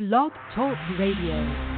Blog Talk Radio.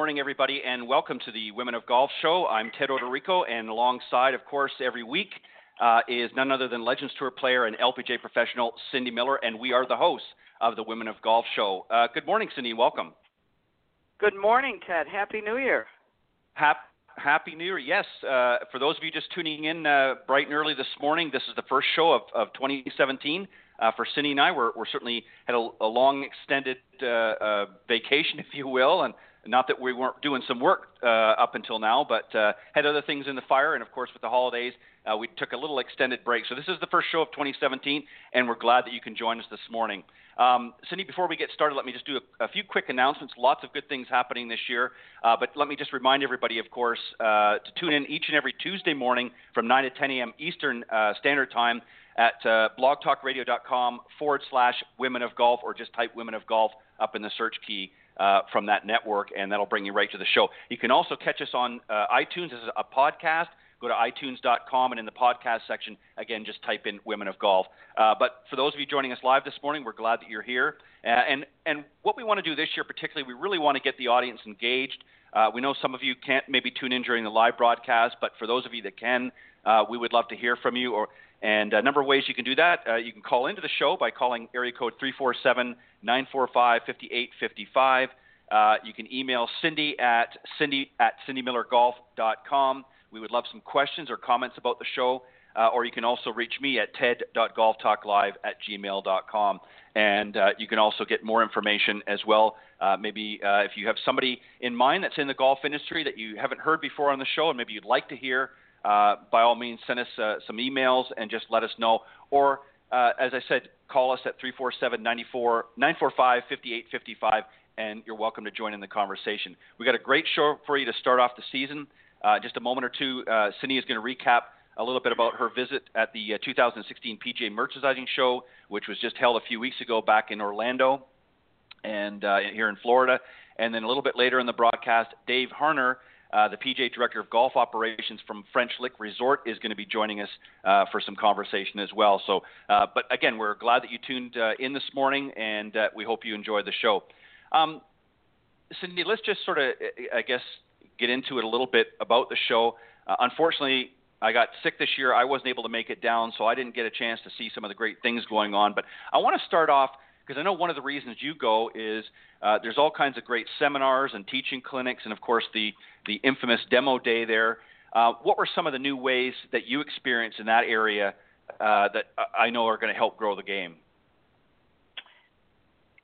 Morning, everybody, and welcome to the Women of Golf Show. I'm Ted Odorico, and alongside, of course, every week uh, is none other than Legends Tour player and LPGA professional Cindy Miller, and we are the hosts of the Women of Golf Show. Uh, good morning, Cindy. Welcome. Good morning, Ted. Happy New Year. Happy, Happy New Year. Yes. Uh, for those of you just tuning in uh, bright and early this morning, this is the first show of, of 2017. Uh, for Cindy and I, we're, we're certainly had a, a long extended uh, uh, vacation, if you will, and not that we weren't doing some work uh, up until now, but uh, had other things in the fire. And of course, with the holidays, uh, we took a little extended break. So this is the first show of 2017, and we're glad that you can join us this morning. Um, Cindy, before we get started, let me just do a, a, few quick announcements. Lots of good things happening this year. Uh, but let me just remind everybody, of course, uh, to tune in each and every Tuesday morning from 9 to 10 a.m. Eastern uh, Standard Time at blogtalkradio.com forward slash women of golf, or just type women of golf up in the search key uh, from that network, and that'll bring you right to the show. You can also catch us on uh, iTunes as a podcast. Go to itunes.com and in the podcast section, again, just type in Women of Golf. Uh, but for those of you joining us live this morning, we're glad that you're here. Uh, and, and what we want to do this year, particularly, we really want to get the audience engaged. Uh, we know some of you can't maybe tune in during the live broadcast, but for those of you that can, uh, we would love to hear from you. Or and a number of ways you can do that. Uh, you can call into the show by calling area code 347 945 5855. Uh, you can email Cindy at cindy at cindymillergolf.com. We would love some questions or comments about the show. Uh, or you can also reach me at ted.golftalklive at gmail.com. And uh, you can also get more information as well. Uh, maybe uh, if you have somebody in mind that's in the golf industry that you haven't heard before on the show and maybe you'd like to hear, uh, by all means, send us uh, some emails and just let us know. Or, uh, as I said, call us at 347 945 5855, and you're welcome to join in the conversation. we got a great show for you to start off the season. Uh, just a moment or two, uh, Cindy is going to recap a little bit about her visit at the 2016 PGA Merchandising Show, which was just held a few weeks ago back in Orlando and here in Florida. And then a little bit later in the broadcast, Dave Harner uh, the PGA Director of Golf Operations from French Lick Resort is going to be joining us uh, for some conversation as well. So, uh, but again, we're glad that you tuned uh, in this morning, and uh, we hope you enjoy the show. Um, Cindy, let's just sort of, I guess, get into it a little bit about the show. unfortunately, I got sick this year. I wasn't able to make it down, so I didn't get a chance to see some of the great things going on. But I want to start off because I know one of the reasons you go is uh, there's all kinds of great seminars and teaching clinics, and of course the the infamous demo day there. Uh, what were some of the new ways that you experienced in that area uh, that I know are going to help grow the game?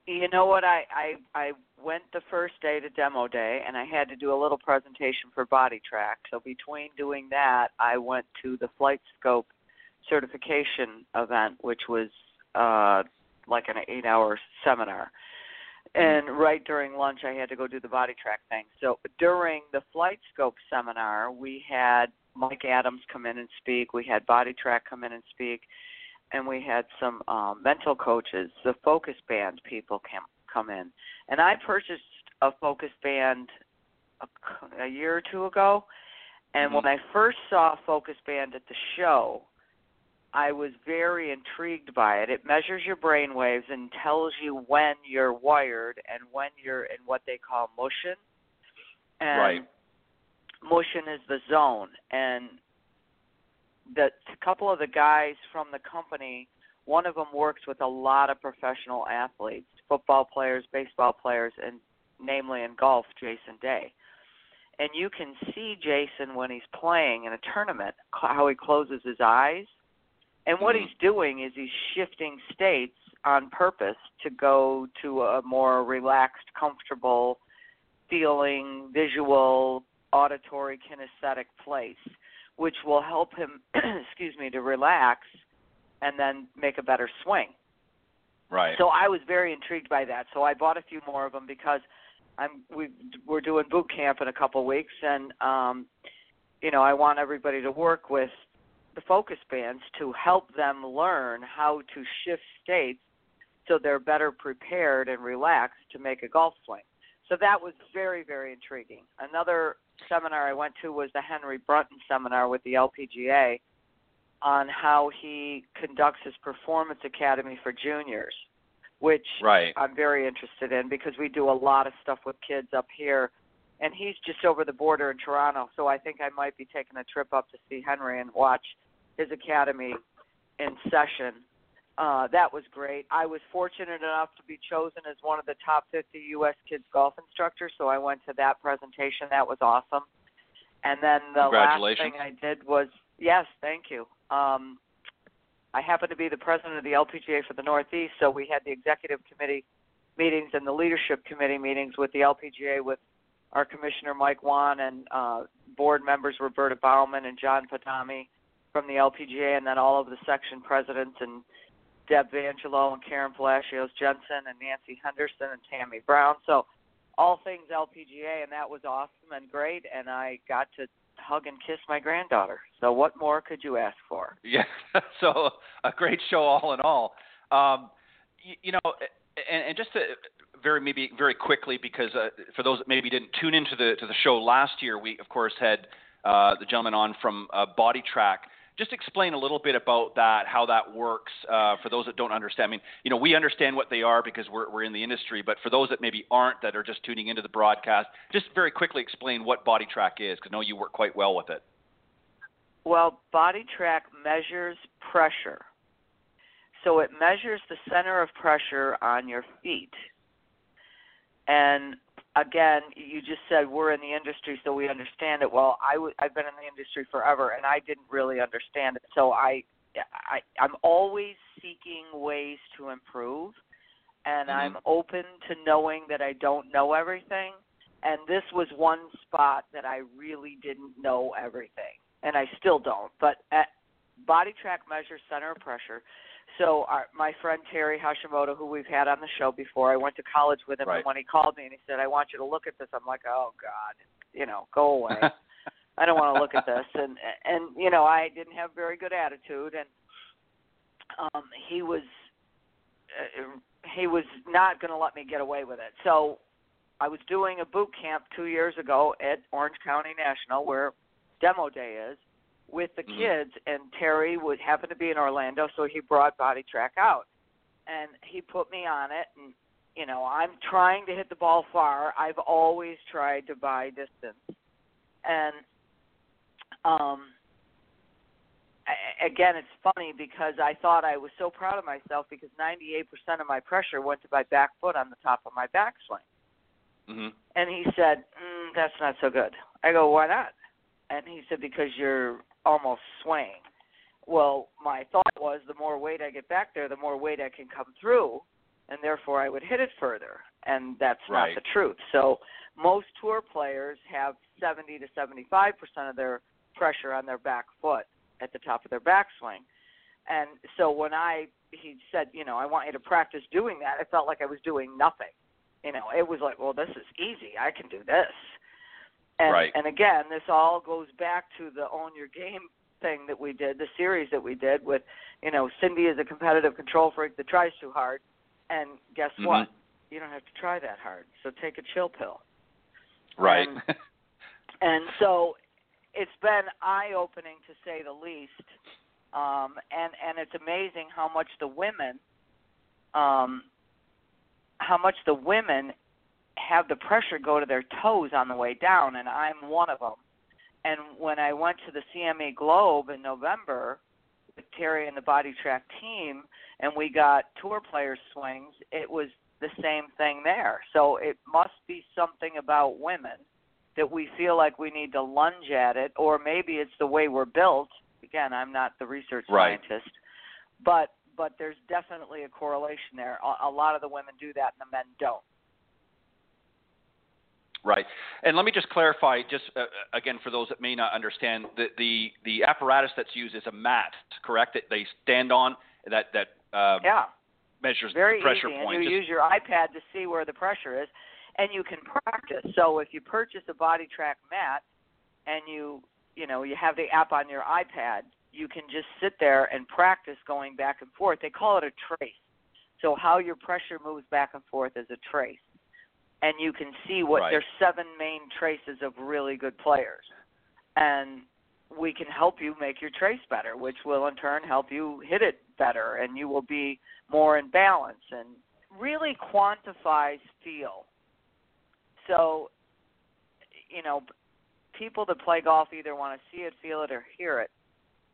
You know what? I, I I went the first day to demo day, and I had to do a little presentation for BodiTrak. So between doing that, I went to the Flight Scope certification event, which was uh, like an eight-hour seminar and right during lunch I had to go do the BodiTrak thing. So during the flight scope seminar, we had Mike Adams come in and speak. We had BodiTrak come in and speak, and we had some um, mental coaches. The Focus Band people came come in, and I purchased a Focus Band a, a year or two ago. And mm-hmm. when I first saw Focus Band at the show, I was very intrigued by it. It measures your brain waves and tells you when you're wired and when you're in what they call motion. And right. motion is the zone. And the a couple of the guys from the company, one of them works with a lot of professional athletes, football players, baseball players, and namely in golf, Jason Day. And you can see Jason when he's playing in a tournament how he closes his eyes And what he's doing is he's shifting states on purpose to go to a more relaxed, comfortable, feeling, visual, auditory, kinesthetic place, which will help him, excuse me, to relax and then make a better swing. Right. So I was very intrigued by that. So I bought a few more of them because I'm we we're doing boot camp in a couple of weeks, and um, you know I want everybody to work with the focus bands to help them learn how to shift states so they're better prepared and relaxed to make a golf swing. So that was very very intriguing. Another seminar I went to was the Henry Brunton seminar with the LPGA on how he conducts his performance academy for juniors, which right. I'm very interested in because we do a lot of stuff with kids up here. And he's just over the border in Toronto, so I think I might be taking a trip up to see Henry and watch his academy in session. Uh, that was great. I was fortunate enough to be chosen as one of the top 50 U.S. kids golf instructors, so I went to that presentation. That was awesome. And then the last thing I did was yes, thank you. Um, I happen to be the president of the LPGA for the Northeast, so we had the executive committee meetings and the leadership committee meetings with the LPGA with our commissioner Mike Whan and uh, board members Roberta Bauman and Jon Podany from the LPGA, and then all of the section presidents and Deb Vangellow and Karen Palacios Jansen and Nancy Henderson and Tammy Brown. So all things LPGA, and that was awesome and great. And I got to hug and kiss my granddaughter. So what more could you ask for? Yeah. so a great show, all in all. Um, you, you know, and, and just to very maybe very quickly, because uh, for those that maybe didn't tune into the to the show last year, we of course had uh, the gentleman on from uh, Body Track. Just explain a little bit about that, how that works uh, for those that don't understand. I mean, you know, we understand what they are because we're we're in the industry, but for those that maybe aren't, that are just tuning into the broadcast, just very quickly explain what BodiTrak is, because I know you work quite well with it. Well, Body Track measures pressure. So it measures the center of pressure on your feet. And again, you just said we're in the industry, so we understand it. Well, I w- I've been in the industry forever, and I didn't really understand it. So I, I I'm always seeking ways to improve, and Mhm. I'm open to knowing that I don't know everything. And this was one spot that I really didn't know everything, and I still don't. But at BodiTrak measures center of pressure. So our, my friend Terry Hashimoto, who we've had on the show before, I went to college with him, Right. and when he called me and he said, "I want you to look at this," I'm like, "Oh God, you know, go away. I don't want to look at this." And and you know, I didn't have very good attitude, and um, he was uh, he was not going to let me get away with it. So I was doing a boot camp two years ago at Orange County National, where demo day is with the Mhm. kids and Terry would happen to be in Orlando so he brought BodiTrak out and he put me on it and you know I'm trying to hit the ball far I've always tried to buy distance and um I- again it's funny because I thought I was so proud of myself because 98% of my pressure went to my back foot on the top of my backswing hmm and he said, mm, "That's not so good." I go, "Why not?" And he said, "Because you're almost swaying." Well, my thought was, the more weight I get back there, the more weight I can come through, and therefore I would hit it further. And that's Right. not the truth. So most tour players have 70 to 75 percent of their pressure on their back foot at the top of their backswing. And so when I he said, you know, I want you to practice doing that, I felt like I was doing nothing you know, it was like, well, this is easy. I can do this. And Right. and again, this all goes back to the own your game thing that we did, the series that we did with, you know, Cindy is a competitive control freak that tries too hard, and guess Mhm. what? You don't have to try that hard. So take a chill pill. Right. And- And so it's been eye opening to say the least. Um, and and it's amazing how much the women um, how much the women have the pressure go to their toes on the way down, and I'm one of them. And when I went to the CME Globe in November with Terry and the BodiTrak team, and we got tour player swings, it was the same thing there. So it must be something about women that we feel like we need to lunge at it, or maybe it's the way we're built. Again, I'm not the research Right. scientist, but but there's definitely a correlation there. A, a lot of the women do that, and the men don't. Right. And let me just clarify, just uh, again for those that may not understand, the, the the apparatus that's used is a mat, correct? That they stand on that that uh, yeah measures very pressure easy. point. And you Just- use your iPad to see where the pressure is, and you can practice. So if you purchase a BodiTrak mat, and you you know you have the app on your iPad, you can just sit there and practice going back and forth. They call it a trace. So how your pressure moves back and forth is a trace, and you can see what Right. there's seven main traces of really good players, and we can help you make your trace better, which will in turn help you hit it better, and you will be more in balance and really quantifies feel. So, you know, people that play golf either want to see it, feel it, or hear it,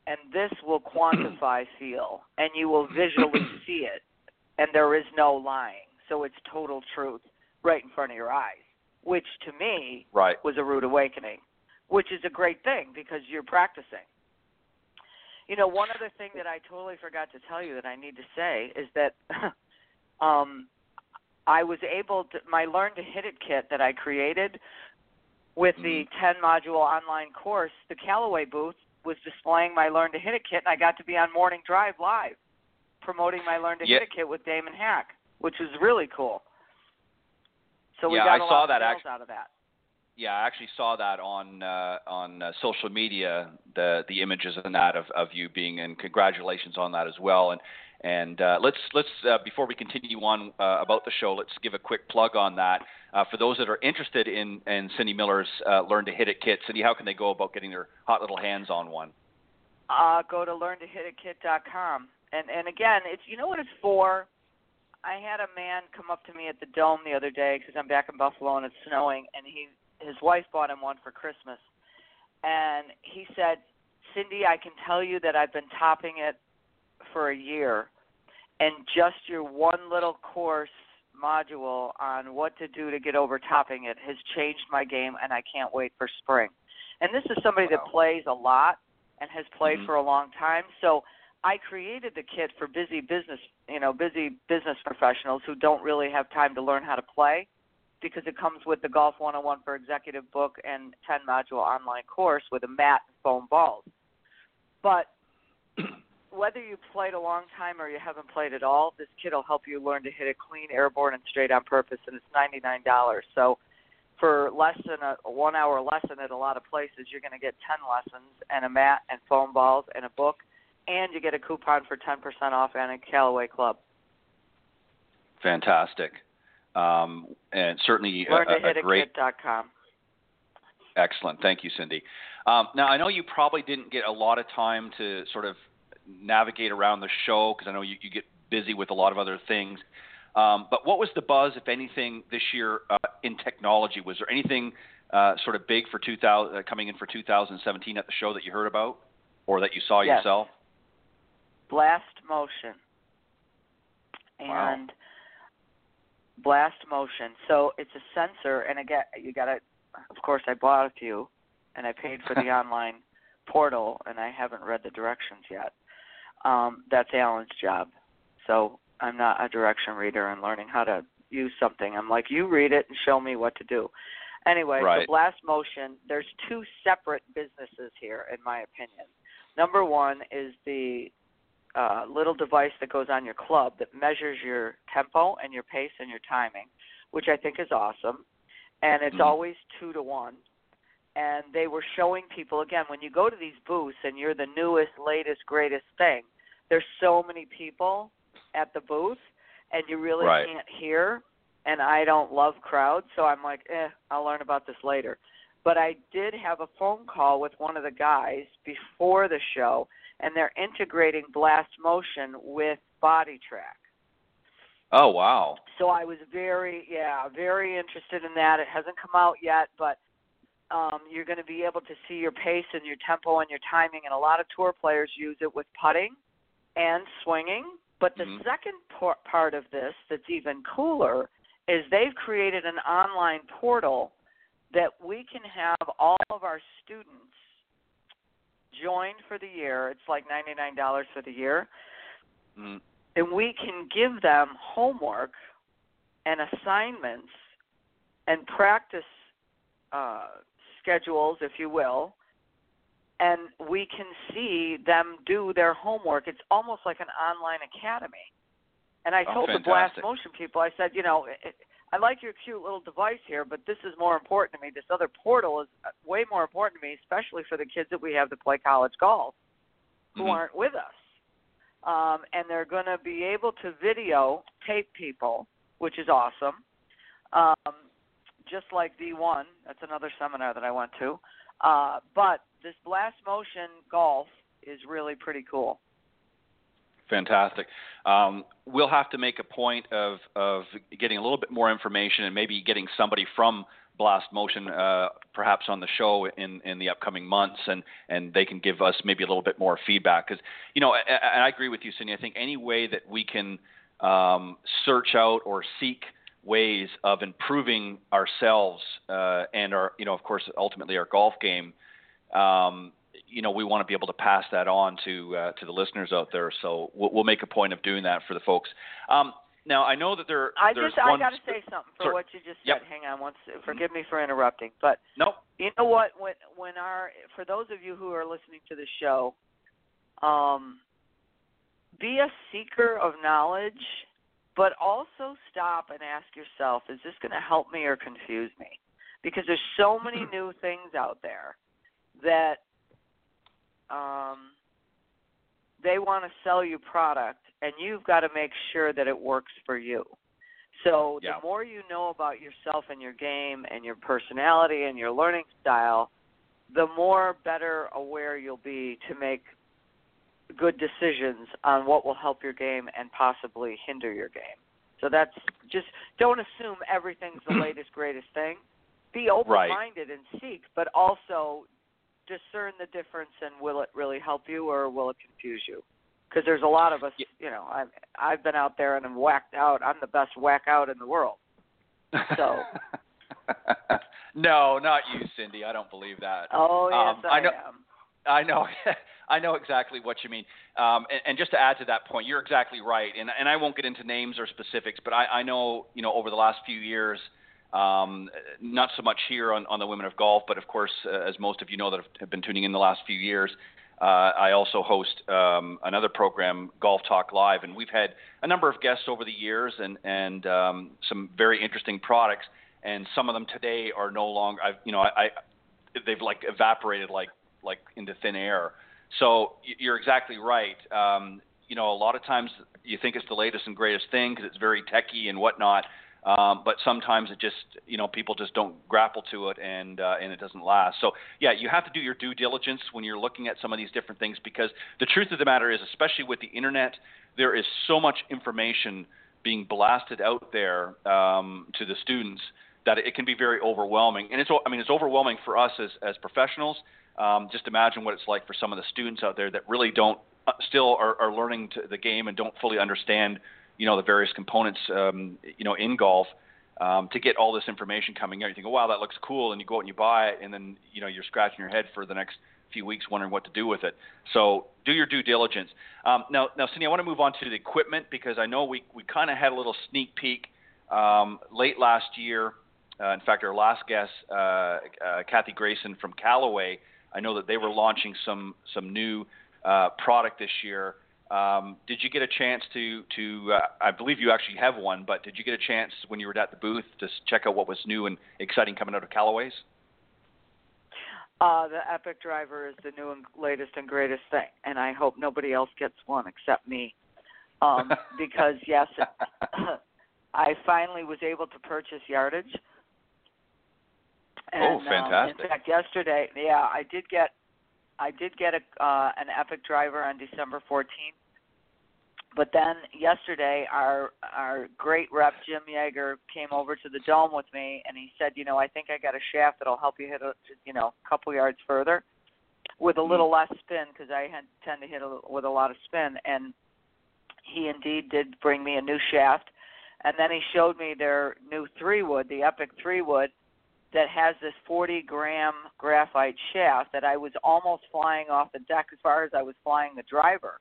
and this will quantify feel, and you will visually see it, and there is no lying. So it's total truth right in front of your eyes, which to me right. was a rude awakening, which is a great thing because you're practicing. You know, one other thing that I totally forgot to tell you that I need to say is that um, I was able to my learn to hit it kit that I created with the 10 module online course. The Callaway booth was displaying my learn to hit it kit, and I got to be on Morning Drive live promoting my learn to Yeah. hit it kit with Damon Hack, which was really cool. So we Yeah, got I saw lot that of sales act- out of that. Yeah, I actually saw that on uh, on uh, social media, the the images and that of, of you being, and congratulations on that as well. And and uh, let's let's uh, before we continue on uh, about the show, let's give a quick plug on that uh, for those that are interested in in Cindy Miller's uh, Learn to Hit It kit. Cindy, how can they go about getting their hot little hands on one? uh, go to learntohitakit.com. And and again, it's you know what it's for. I had a man come up to me at the dome the other day because I'm back in Buffalo and it's snowing, and he his wife bought him one for Christmas, and he said, Cindy, I can tell you that I've been topping it for a year, and just your one little course module on what to do to get over topping it has changed my game, and I can't wait for spring. And this is somebody Wow. that plays a lot and has played Mhm. for a long time. So I created the kit for busy business, you know, busy business professionals who don't really have time to learn how to play because it comes with the Golf 101 for Executive book and 10 module online course with a mat and foam balls. But whether you played a long time or you haven't played at all, this kit will help you learn to hit it clean, airborne, and straight on purpose, and it's $99. So for less than a, one hour lesson at a lot of places, you're going to get 10 lessons and a mat and foam balls and a book, and you get a coupon for 10% off and a Callaway Club. Fantastic, um, and certainly Learn to a, hit a great kit.com. Excellent. Thank you, Cindy. Um, now, I know you probably didn't get a lot of time to sort of navigate around the show because I know you, you get busy with a lot of other things. Um, but what was the buzz, if anything, this year uh, in technology? Was there anything uh, sort of big for 2000 uh, coming in for 2017 at the show that you heard about or that you saw Yes. yourself? Blast Motion. Wow. And Blast Motion. So it's a sensor, and again, you got to. Of course, I bought a few, and I paid for the online portal, and I haven't read the directions yet. Um, that's Alan's job. So I'm not a direction reader and learning how to use something. I'm like, you read it and show me what to do. Anyway, Right. so Blast Motion, there's two separate businesses here, in my opinion. Number one is the uh, little device that goes on your club that measures your tempo and your pace and your timing, which I think is awesome. And it's Mhm. always two to one. And they were showing people again when you go to these booths and you're the newest, latest, greatest thing. There's so many people at the booth, and you really Right. can't hear. And I don't love crowds, so I'm like, eh, I'll learn about this later. But I did have a phone call with one of the guys before the show, and they're integrating Blast Motion with Body Track. Oh, wow. So I was very, yeah, very interested in that. It hasn't come out yet, but um, you're going to be able to see your pace and your tempo and your timing. And a lot of tour players use it with putting and swinging. But the Mhm. second por- part of this that's even cooler is they've created an online portal that we can have all of our students join for the year. It's like $99 for the year. Mm. And we can give them homework and assignments and practice uh, schedules, if you will, and we can see them do their homework. It's almost like an online academy. And I Oh, told the Blast. Motion people, I said, you know, it, I like your cute little device here, but this is more important to me. This other portal is uh, way more important to me, especially for the kids that we have to play college golf who Mhm. aren't with us. Um, and they're going to be able to video tape people, which is awesome. Um, just like V1, that's another seminar that I went to. Uh, but this Blast Motion Golf is really pretty cool. Fantastic. Um, we'll have to make a point of, of getting a little bit more information and maybe getting somebody from Blast Motion uh, perhaps on the show in, in the upcoming months, and, and they can give us maybe a little bit more feedback. Because, you know, and I agree with you, Cindy. I think any way that we can um, search out or seek ways of improving ourselves uh, and our, you know, of course, ultimately our golf game. Um, you know, we want to be able to pass that on to uh, to the listeners out there. So we'll, we'll make a point of doing that for the folks. Um, now, I know that there. I just I got to sp- say something for Sorry. what you just Yep. said. Hang on once. Forgive me for interrupting, but Nope. you know what? When when our for those of you who are listening to the show, um, be a seeker of knowledge, but also stop and ask yourself: Is this going to help me or confuse me? Because there's so many new things out there that um, they want to sell you product, and you've got to make sure that it works for you. So Yeah. the more you know about yourself and your game and your personality and your learning style, the more better aware you'll be to make good decisions on what will help your game and possibly hinder your game. So that's just don't assume everything's the latest greatest thing. Be open-minded and seek, but also discern the difference and will it really help you or will it confuse you? Because there's a lot of us, Yeah. you know, I've I've been out there and I'm whacked out. I'm the best whack out in the world. So- no, not you, Cindy. I don't believe that. Oh yes, Um, I I, know- am. I know, I know exactly what you mean. Um, and, and just to add to that point, you're exactly right. And, and I won't get into names or specifics, but I, I know, you know, over the last few years, um, not so much here on, on the Women of Golf, but of course, uh, as most of you know that have, been tuning in the last few years, uh, I also host um, another program, Golf Talk Live, and we've had a number of guests over the years and and um, some very interesting products. And some of them today are no longer, I've, you know, I, I they've like evaporated like like into thin air. So you're exactly right. Um, you know, a lot of times you think it's the latest and greatest thing because it's very techy and whatnot. Um, but sometimes it just, you know, people just don't grapple to it and uh, and it doesn't last. So yeah, you have to do your due diligence when you're looking at some of these different things because the truth of the matter is, especially with the internet, there is so much information being blasted out there um, to the students that it can be very overwhelming. And it's, I mean, it's overwhelming for us as as professionals. Um, just imagine what it's like for some of the students out there that really don't uh, still are, are learning the game and don't fully understand, you know, the various components, um, you know, in golf. Um, to get all this information coming out, you think, oh wow, that looks cool, and you go out and you buy it, and then you know you're scratching your head for the next few weeks wondering what to do with it. So do your due diligence. Um, now, now, Cindy, I want to move on to the equipment because I know we we kind of had a little sneak peek um, late last year. Uh, in fact, our last guest, uh, uh, Kathy Grayson from Callaway, I know that they were launching some some new uh, product this year. Um, did you get a chance to to? Uh, I believe you actually have one, but did you get a chance when you were at the booth to check out what was new and exciting coming out of Callaway's? Uh, the Epic Driver is the new and latest and greatest thing, and I hope nobody else gets one except me. Um, because yes, I finally was able to purchase yardage. And, Oh, um, fantastic. in fact, yesterday, yeah, I did get, I did get a uh, an Epic Driver on December 14th. But then yesterday, our our great rep Jim Yeager came over to the dome with me, and he said, you know, I think I got a shaft that'll help you hit a, you know, a couple yards further, with a mm-hmm. little less spin because I had, tend to hit a, with a lot of spin. And he indeed did bring me a new shaft, and then he showed me their new three wood, the Epic three wood, that has this 40 gram graphite shaft that I was almost flying off the deck as far as I was flying the driver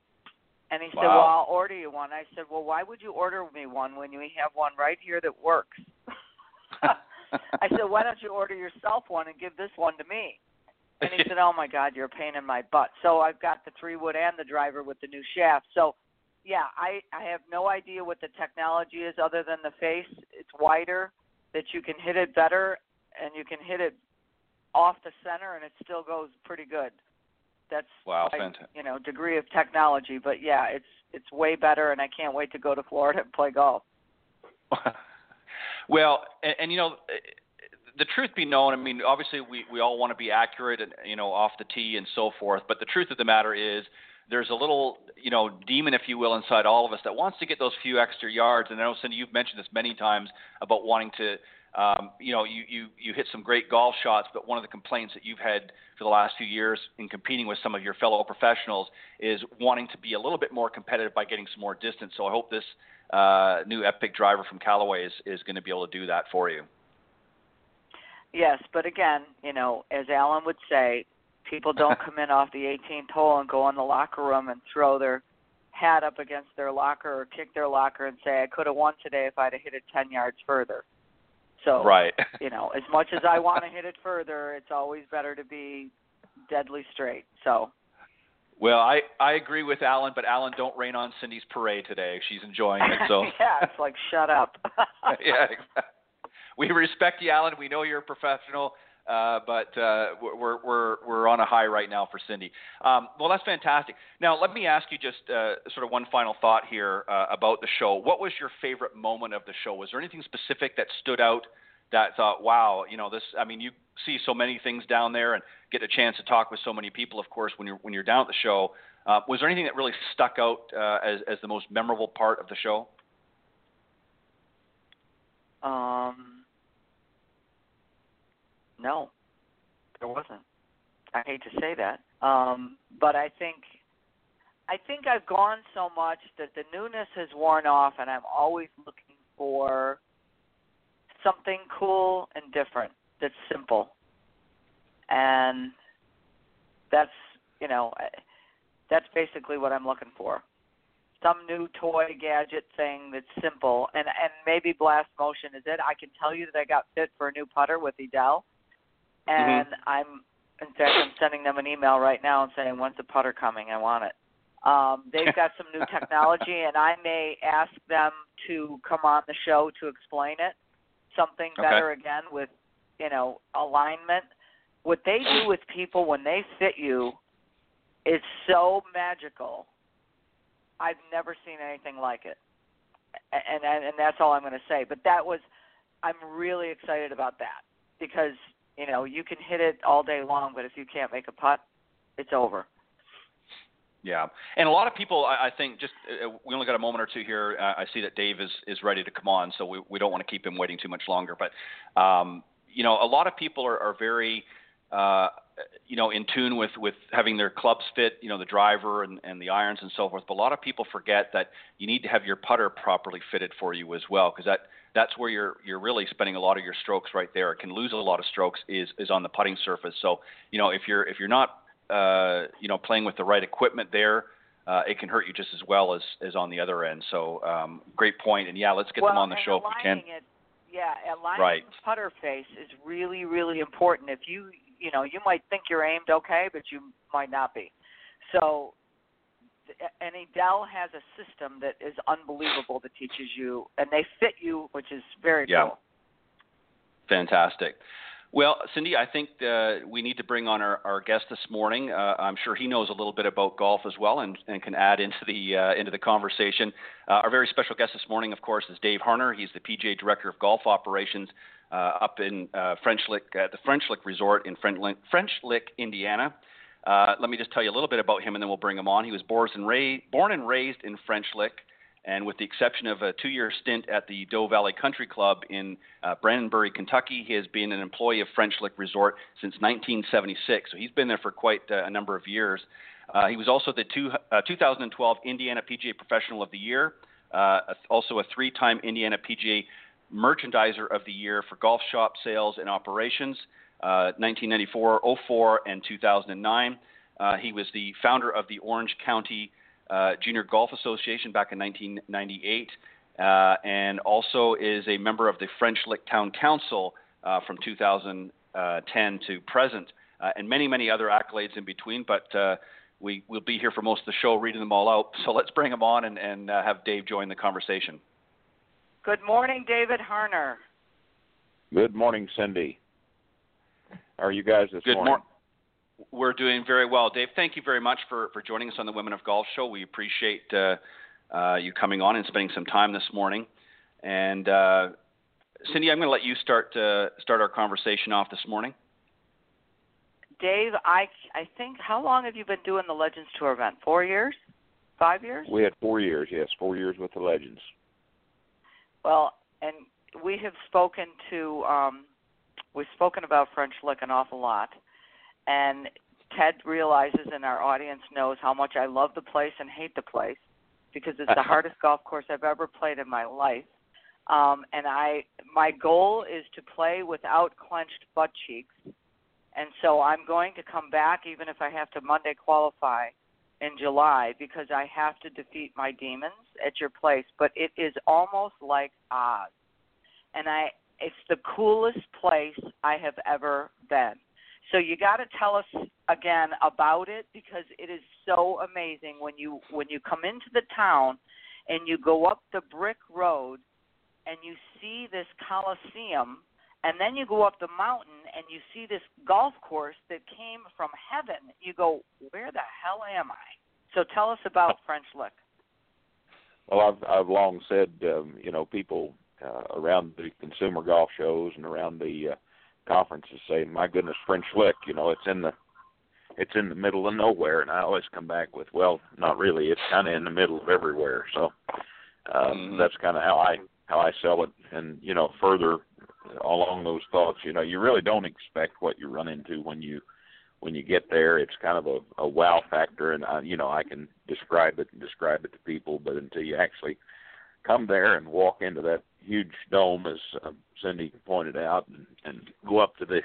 And he said, Wow. "Well, I'll order you one." I said, "Well, why would you order me one when we have one right here that works?" I said, "Why don't you order yourself one and give this one to me?" And he said, "Oh my God, you're a pain in my butt." So I've got the three wood and the driver with the new shaft. So, yeah, I I have no idea what the technology is other than the face. It's wider, that you can hit it better, and you can hit it off the center, and it still goes pretty good. That's Wow, fantastic. you know degree of technology. But yeah, it's it's way better, and I can't wait to go to Florida and play golf. well, and, and you know, uh, the truth be known, I mean, obviously we we all want to be accurate and you know off the tee and so forth. But the truth of the matter is, there's a little you know demon, if you will, inside all of us that wants to get those few extra yards. And I know Cindy, you've mentioned this many times about wanting to. Um, you know, you, you you hit some great golf shots, but one of the complaints that you've had for the last few years in competing with some of your fellow professionals is wanting to be a little bit more competitive by getting some more distance. So I hope this uh, new Epic driver from Callaway is, is going to be able to do that for you. Yes, but again, you know, as Alan would say, people don't come in off the 18th hole and go in the locker room and throw their hat up against their locker or kick their locker and say, "I could have won today if I'd have hit it 10 yards further." So, Right. you know, as much as I want to hit it further, it's always better to be deadly straight. So, Well, I, I agree with Alan, but Alan, don't rain on Cindy's parade today. She's enjoying it. So yeah, it's like shut up. yeah, exactly. we respect you, Alan. We know you're a professional, uh, but uh, we're we're we're on a high right now for Cindy. Um, well, that's fantastic. Now, let me ask you just uh, sort of one final thought here uh, about the show. What was your favorite moment of the show? Was there anything specific that stood out? That thought, wow, you know, this. I mean, you see so many things down there, and get a chance to talk with so many people. Of course, when you're when you're down at the show, uh, was there anything that really stuck out as as the most memorable part of the show? Um, no, there wasn't. I hate to say that, um, but I think I think I've gone so much that the newness has worn off, and I'm always looking for something cool and different that's simple, and that's you know that's basically what I'm looking for. Some new toy gadget thing that's simple and and maybe blast motion is it. I can tell you that i got fit for a new putter with edel and i'm in fact i'm sending them an email right now and saying when's the putter coming? I want it. Um they've got some new technology and i may ask them to come on the show to explain it something Okay. better again with you know alignment. What they do with people when they fit you is so magical. I've never seen anything like it, and and, and that's all I'm going to say. But that was, I'm really excited about that because you know you can hit it all day long, but if you can't make a putt, it's over. Yeah, and a lot of people, I, I think, just uh, we only got a moment or two here. Uh, I see that Dave is is ready to come on, so we we don't want to keep him waiting too much longer. But um, you know, a lot of people are, are very uh, you know in tune with with having their clubs fit, you know, the driver and and the irons and so forth. But a lot of people forget that you need to have your putter properly fitted for you as well, because that that's where you're you're really spending a lot of your strokes right there. It can lose a lot of strokes is is on the putting surface. So you know if you're if you're not uh, you know, playing with the right equipment there, uh, it can hurt you just as well as, as on the other end. So, um, great point. And yeah, let's get well, them on the show if we can. It, yeah, aligning Right. the putter face is really, really important. If you, you know, you might think you're aimed okay, but you might not be. So, and Edel has a system that is unbelievable that teaches you, and they fit you, which is very Yeah. cool. Fantastic. Well, Cindy, I think uh, we need to bring on our, our guest this morning. Uh, I'm sure he knows a little bit about golf as well and, and can add into the uh, into the conversation. Uh, our very special guest this morning, of course, is Dave Harner. He's the PGA Director of Golf Operations uh, up in uh, French Lick at the French Lick Resort in French Lick, French Lick Indiana. Uh, let me just tell you a little bit about him, and then we'll bring him on. He was born and raised, in French Lick. And with the exception of a two year stint at the Doe Valley Country Club in uh, Brandenburg, Kentucky, he has been an employee of French Lick Resort since 1976. So he's been there for quite uh, a number of years. Uh, he was also the two, uh, 2012 Indiana PGA Professional of the Year, uh, also a three time Indiana PGA Merchandiser of the Year for golf shop sales and operations, uh, 1994, 04, and 2009. Uh, he was the founder of the Orange County uh, Junior Golf Association back in 1998, uh, and also is a member of the French Lick Town Council uh, from 2010 to present, uh, and many, many other accolades in between. But uh, we will be here for most of the show reading them all out. So let's bring them on and, and uh, have Dave join the conversation. Good morning, David Harner. Good morning, Cindy. How are you guys this Good morning? morning. We're doing very well, Dave. Thank you very much for, for joining us on the Women of Golf show. We appreciate uh, uh, you coming on and spending some time this morning. And uh, Cindy, I'm going to let you start uh, start our conversation off this morning. Dave, I I think how long have you been doing the Legends Tour event? Four years? Five years? We had four years, yes, four years with the Legends. Well, and we have spoken to um, we've spoken about French Lick an awful lot, and Ted realizes and our audience knows how much I love the place and hate the place because it's the hardest golf course I've ever played in my life. Um, and I my goal is to play without clenched butt cheeks. And so I'm going to come back even if I have to Monday qualify in July because I have to defeat my demons at your place. But it is almost like Oz. And I it's the coolest place I have ever been. So you got to tell us again about it because it is so amazing when you when you come into the town and you go up the brick road and you see this coliseum and then you go up the mountain and you see this golf course that came from heaven. You go, where the hell am I? So tell us about French Lick. Well, I've I've long said, um, you know, people uh, around the consumer golf shows and around the uh, conferences say, "My goodness, French Lick, you know, it's in the it's in the middle of nowhere." And I always come back with, "Well, not really. It's kind of in the middle of everywhere." So um, Mhm. that's kind of how I how I sell it. And you know, further along those thoughts, you know, you really don't expect what you run into when you when you get there. It's kind of a, a wow factor, and I, you know, I can describe it and describe it to people, but until you actually come there and walk into that huge dome, as uh, Cindy pointed out, and, and go up to the,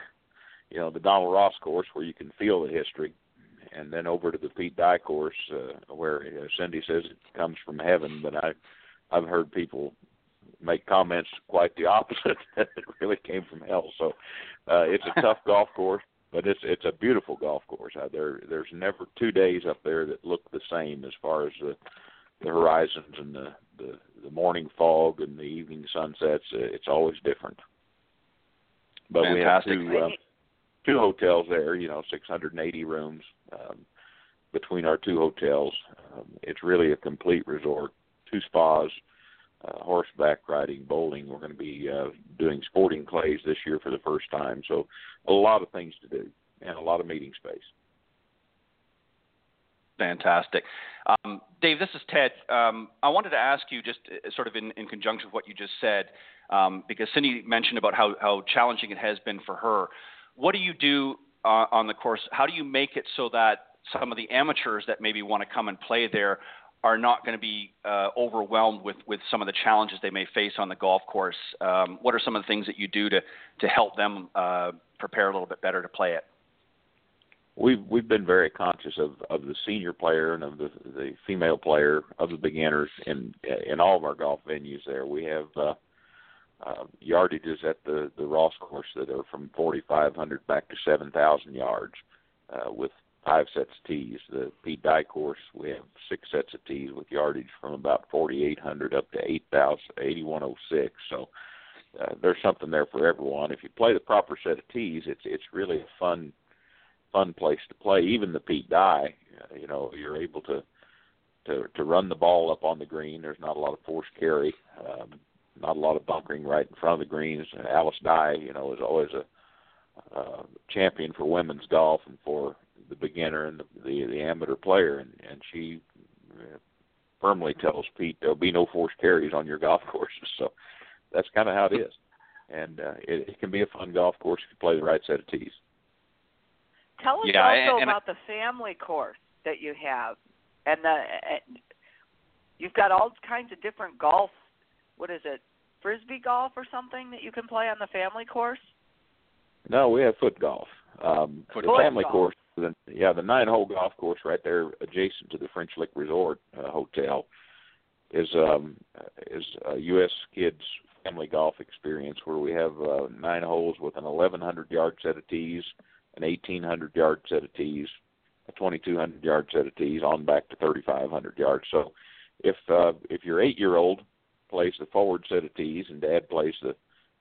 you know, the Donald Ross course where you can feel the history, and then over to the Pete Dye course uh, where uh, Cindy says it comes from heaven, but I, I've heard people make comments quite the opposite that it really came from hell. So uh, it's a tough golf course, but it's it's a beautiful golf course. Uh, there there's never two days up there that look the same as far as the the horizons and the the, the morning fog and the evening sunsets. Uh, it's always different. But Fantastic. we have two uh, two hotels there. You know, 680 rooms um, between our two hotels. Um, it's really a complete resort. Two spas, uh, horseback riding, bowling. We're going to be uh, doing sporting clays this year for the first time. So a lot of things to do and a lot of meeting space. Fantastic. Um, Dave, this is Ted. Um, I wanted to ask you, just uh, sort of in, in conjunction with what you just said, um, because Cindy mentioned about how, how challenging it has been for her. What do you do uh, on the course? How do you make it so that some of the amateurs that maybe want to come and play there are not going to be uh, overwhelmed with, with some of the challenges they may face on the golf course? Um, what are some of the things that you do to, to help them uh, prepare a little bit better to play it? We've we've been very conscious of of the senior player and of the the female player of the beginners in in all of our golf venues there. We have uh uh yardages at the the Ross course that are from 4500 back to 7000 yards uh with five sets of tees. The Pete Dye course we have six sets of tees with yardage from about 4800 up to 8000 8106 so uh, there's something there for everyone. If you play the proper set of tees it's it's really a fun fun place to play. Even the Pete Dye, you know, you're able to to to run the ball up on the green. There's not a lot of force carry, um, not a lot of bunkering right in front of the greens. Alice Dye, you know, is always a uh, champion for women's golf and for the beginner and the the, the amateur player, and and she uh, firmly tells Pete there'll be no force carries on your golf courses. So that's kind of how it is, and uh, it, it can be a fun golf course if you play the right set of tees. Tell us Yeah, also and- about the family course that you have, and the and you've got all kinds of different golf. What is it, frisbee golf or something that you can play on the family course? No, we have foot golf. Um, Foot the family Foot course, the yeah the nine hole golf course right there adjacent to the French Lick Resort uh, Hotel is um is a U.S. Kids family golf experience where we have uh, nine holes with an 1100 yard set of tees, an 1800 yard set of tees, a 2200 yard set of tees on back to 3500 yards. So if uh, if your eight year old plays the forward set of tees and dad plays the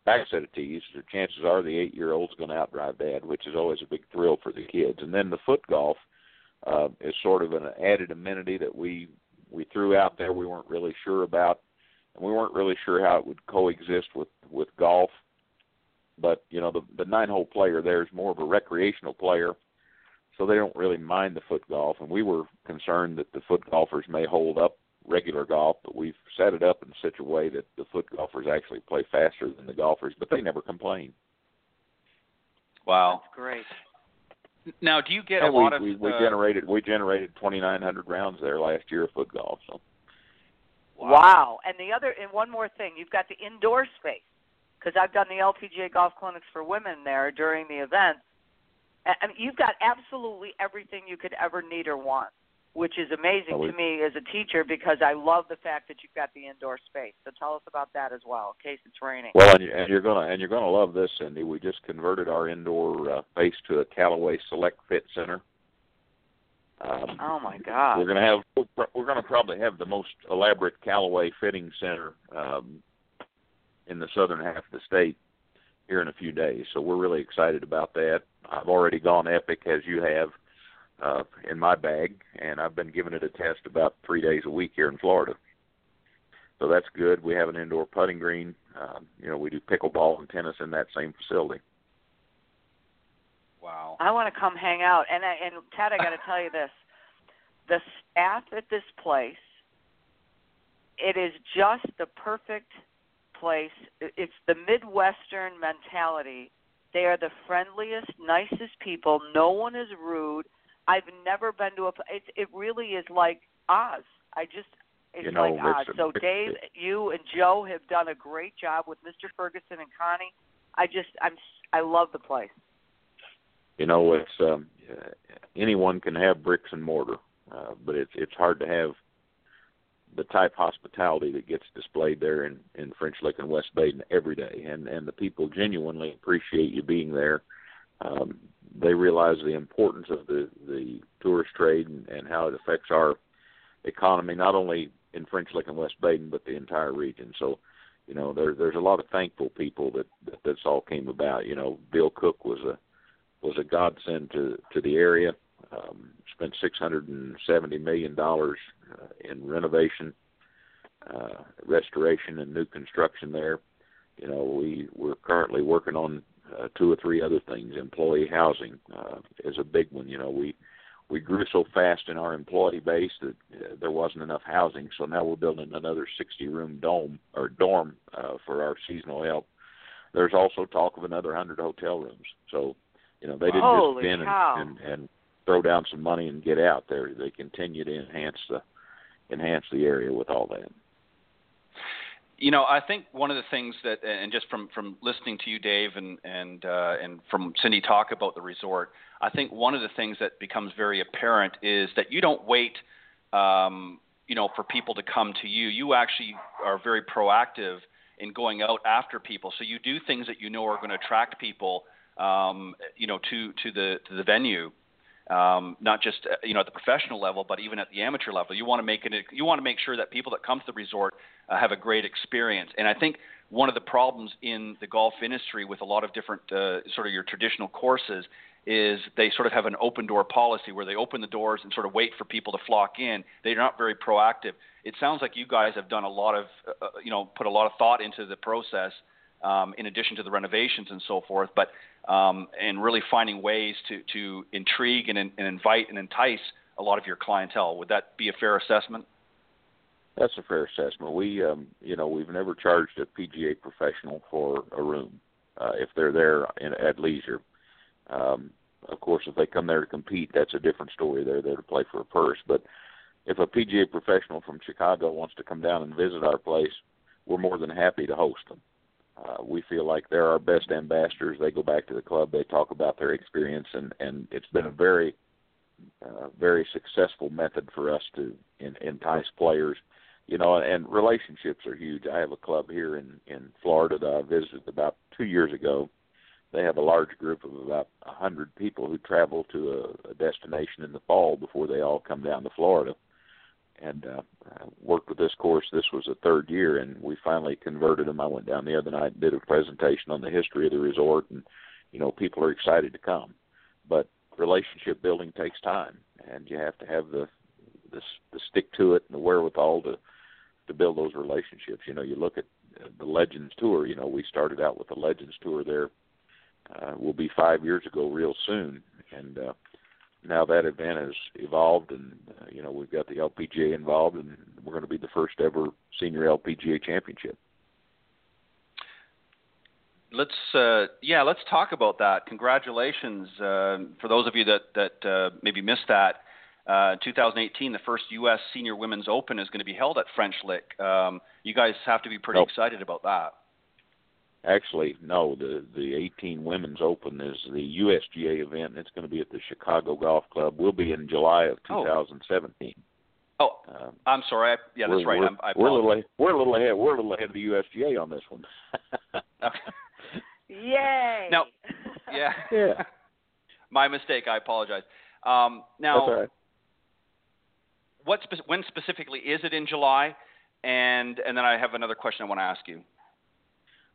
back set of tees, the chances are the eight year old's going to outdrive dad, which is always a big thrill for the kids. And then the foot golf uh, is sort of an added amenity that we we threw out there. We weren't really sure about, and we weren't really sure how it would coexist with with golf. But you know, the the nine hole player there is more of a recreational player, so they don't really mind the foot golf. And we were concerned that the foot golfers may hold up regular golf, but we've set it up in such a way that the foot golfers actually play faster than the golfers, but they never complain. Wow, That's great. Now, do you get and a lot of? we, we uh, generated we generated 2,900 rounds there last year of foot golf. So Wow. And the other, and one more thing, you've got the indoor space because I've done the LPGA golf clinics for women there during the event. I mean, you've got absolutely everything you could ever need or want, which is amazing to me as a teacher because I love the fact that you've got the indoor space. So tell us about that as well, in case it's raining. well, and, you- and you're gonna and you're gonna love this, Cindy. We just converted our indoor uh, base to a Callaway Select Fit Center. Um, Oh my God. We're gonna have we're gonna probably have the most elaborate Callaway fitting center um, in the southern half of the state here in a few days. So we're really excited about that. I've already gone epic as you have uh, in my bag, and I've been giving it a test about three days a week here in Florida. So that's good. We have an indoor putting green. Um, you know, we do pickleball and tennis in that same facility. Wow. I want to come hang out. And I, and Ted, I got to tell you this: the staff at this place, it is just the perfect place. It's the Midwestern mentality. They are the friendliest, nicest people. No one is rude. I've never been to a. It, it really is like Oz. I just. It's You know, like Oz. So Dave, you and Joe have done a great job with Mr. Ferguson and Connie. I just, I'm, I love the place. you know it's um anyone can have bricks and mortar uh, but it's it's hard to have the type hospitality that gets displayed there in in French Lick and West Baden every day. And and the people genuinely appreciate you being there. Um they realize the importance of the the tourist trade and, and how it affects our economy not only in French Lick and West Baden but the entire region. So you know there there's a lot of thankful people that, that this all came about. You know Bill Cook was a was a godsend to to the area. Um, spent six hundred and seventy million dollars uh, in renovation, uh, restoration, and new construction there. You know, we we're currently working on uh, two or three other things. Employee housing uh, is a big one. You know, we we grew so fast in our employee base that uh, there wasn't enough housing, so now we're building another 60 room dome or dorm uh, for our seasonal help. There's also talk of another 100 hotel rooms. So you know, they didn't Holy just spin and, and and throw down some money and get out there. They continue to enhance the enhance the area with all that. You know, I think one of the things that, and just from from listening to you, Dave, and and uh, and from Cindy talk about the resort, I think one of the things that becomes very apparent is that you don't wait, um, you know, for people to come to you. You actually are very proactive in going out after people. So you do things that you know are going to attract people, um, you know, to to the to the venue um, not just uh, you know at the professional level, but even at the amateur level. You want to make it. You want to make sure that people that come to the resort uh, have a great experience. And I think one of the problems in the golf industry with a lot of different uh, sort of your traditional courses is they sort of have an open door policy where they open the doors and sort of wait for people to flock in. They're not very proactive. It sounds like you guys have done a lot of uh, uh, you know put a lot of thought into the process. Um, in addition to the renovations and so forth, but um, and really finding ways to, to intrigue and, and invite and entice a lot of your clientele. Would that be a fair assessment? That's a fair assessment. We, um, you know, we've never charged a PGA professional for a room uh, if they're there in, at leisure. Um, of course, if they come there to compete, that's a different story. They're there to play for a purse. But if a PGA professional from Chicago wants to come down and visit our place, we're more than happy to host them. Uh, we feel like they're our best ambassadors. They go back to the club, they talk about their experience, and and it's been a very uh, very successful method for us to in, entice players. You know, and relationships are huge. I have a club here in in Florida that I visited about two years ago. They have a large group of about a hundred people who travel to a, a destination in the fall before they all come down to Florida. And uh, worked with this course. This was the third year, and we finally converted them. I went down the other night and did a presentation on the history of the resort, and you know, people are excited to come. But relationship building takes time, and you have to have the the, the stick to it and the wherewithal to to build those relationships. You know, you look at the Legends Tour. You know, we started out with the Legends Tour there. Uh, will be five years ago, real soon, and uh, now that event has evolved, and uh, you know we've got the LPGA involved, and we're going to be the first ever senior LPGA championship let's uh, yeah, let's talk about that. Congratulations uh, for those of you that that uh, maybe missed that. Uh, 2018, the first U.S. Senior Women's Open is going to be held at French Lick. Um, you guys have to be pretty nope. excited about that. Actually, no. The the 18 Women's Open is the USGA event. And it's going to be at the Chicago Golf Club. We'll be in July of 2017. Oh, oh um, I'm sorry. I, yeah, that's right. We're, I'm, I we're a little we're a little ahead. We're a little ahead of the USGA on this one. okay. Yay! Now, yeah, yeah. My mistake. I apologize. Um, now, That's right. what spe- when specifically is it in July? And and then I have another question I want to ask you.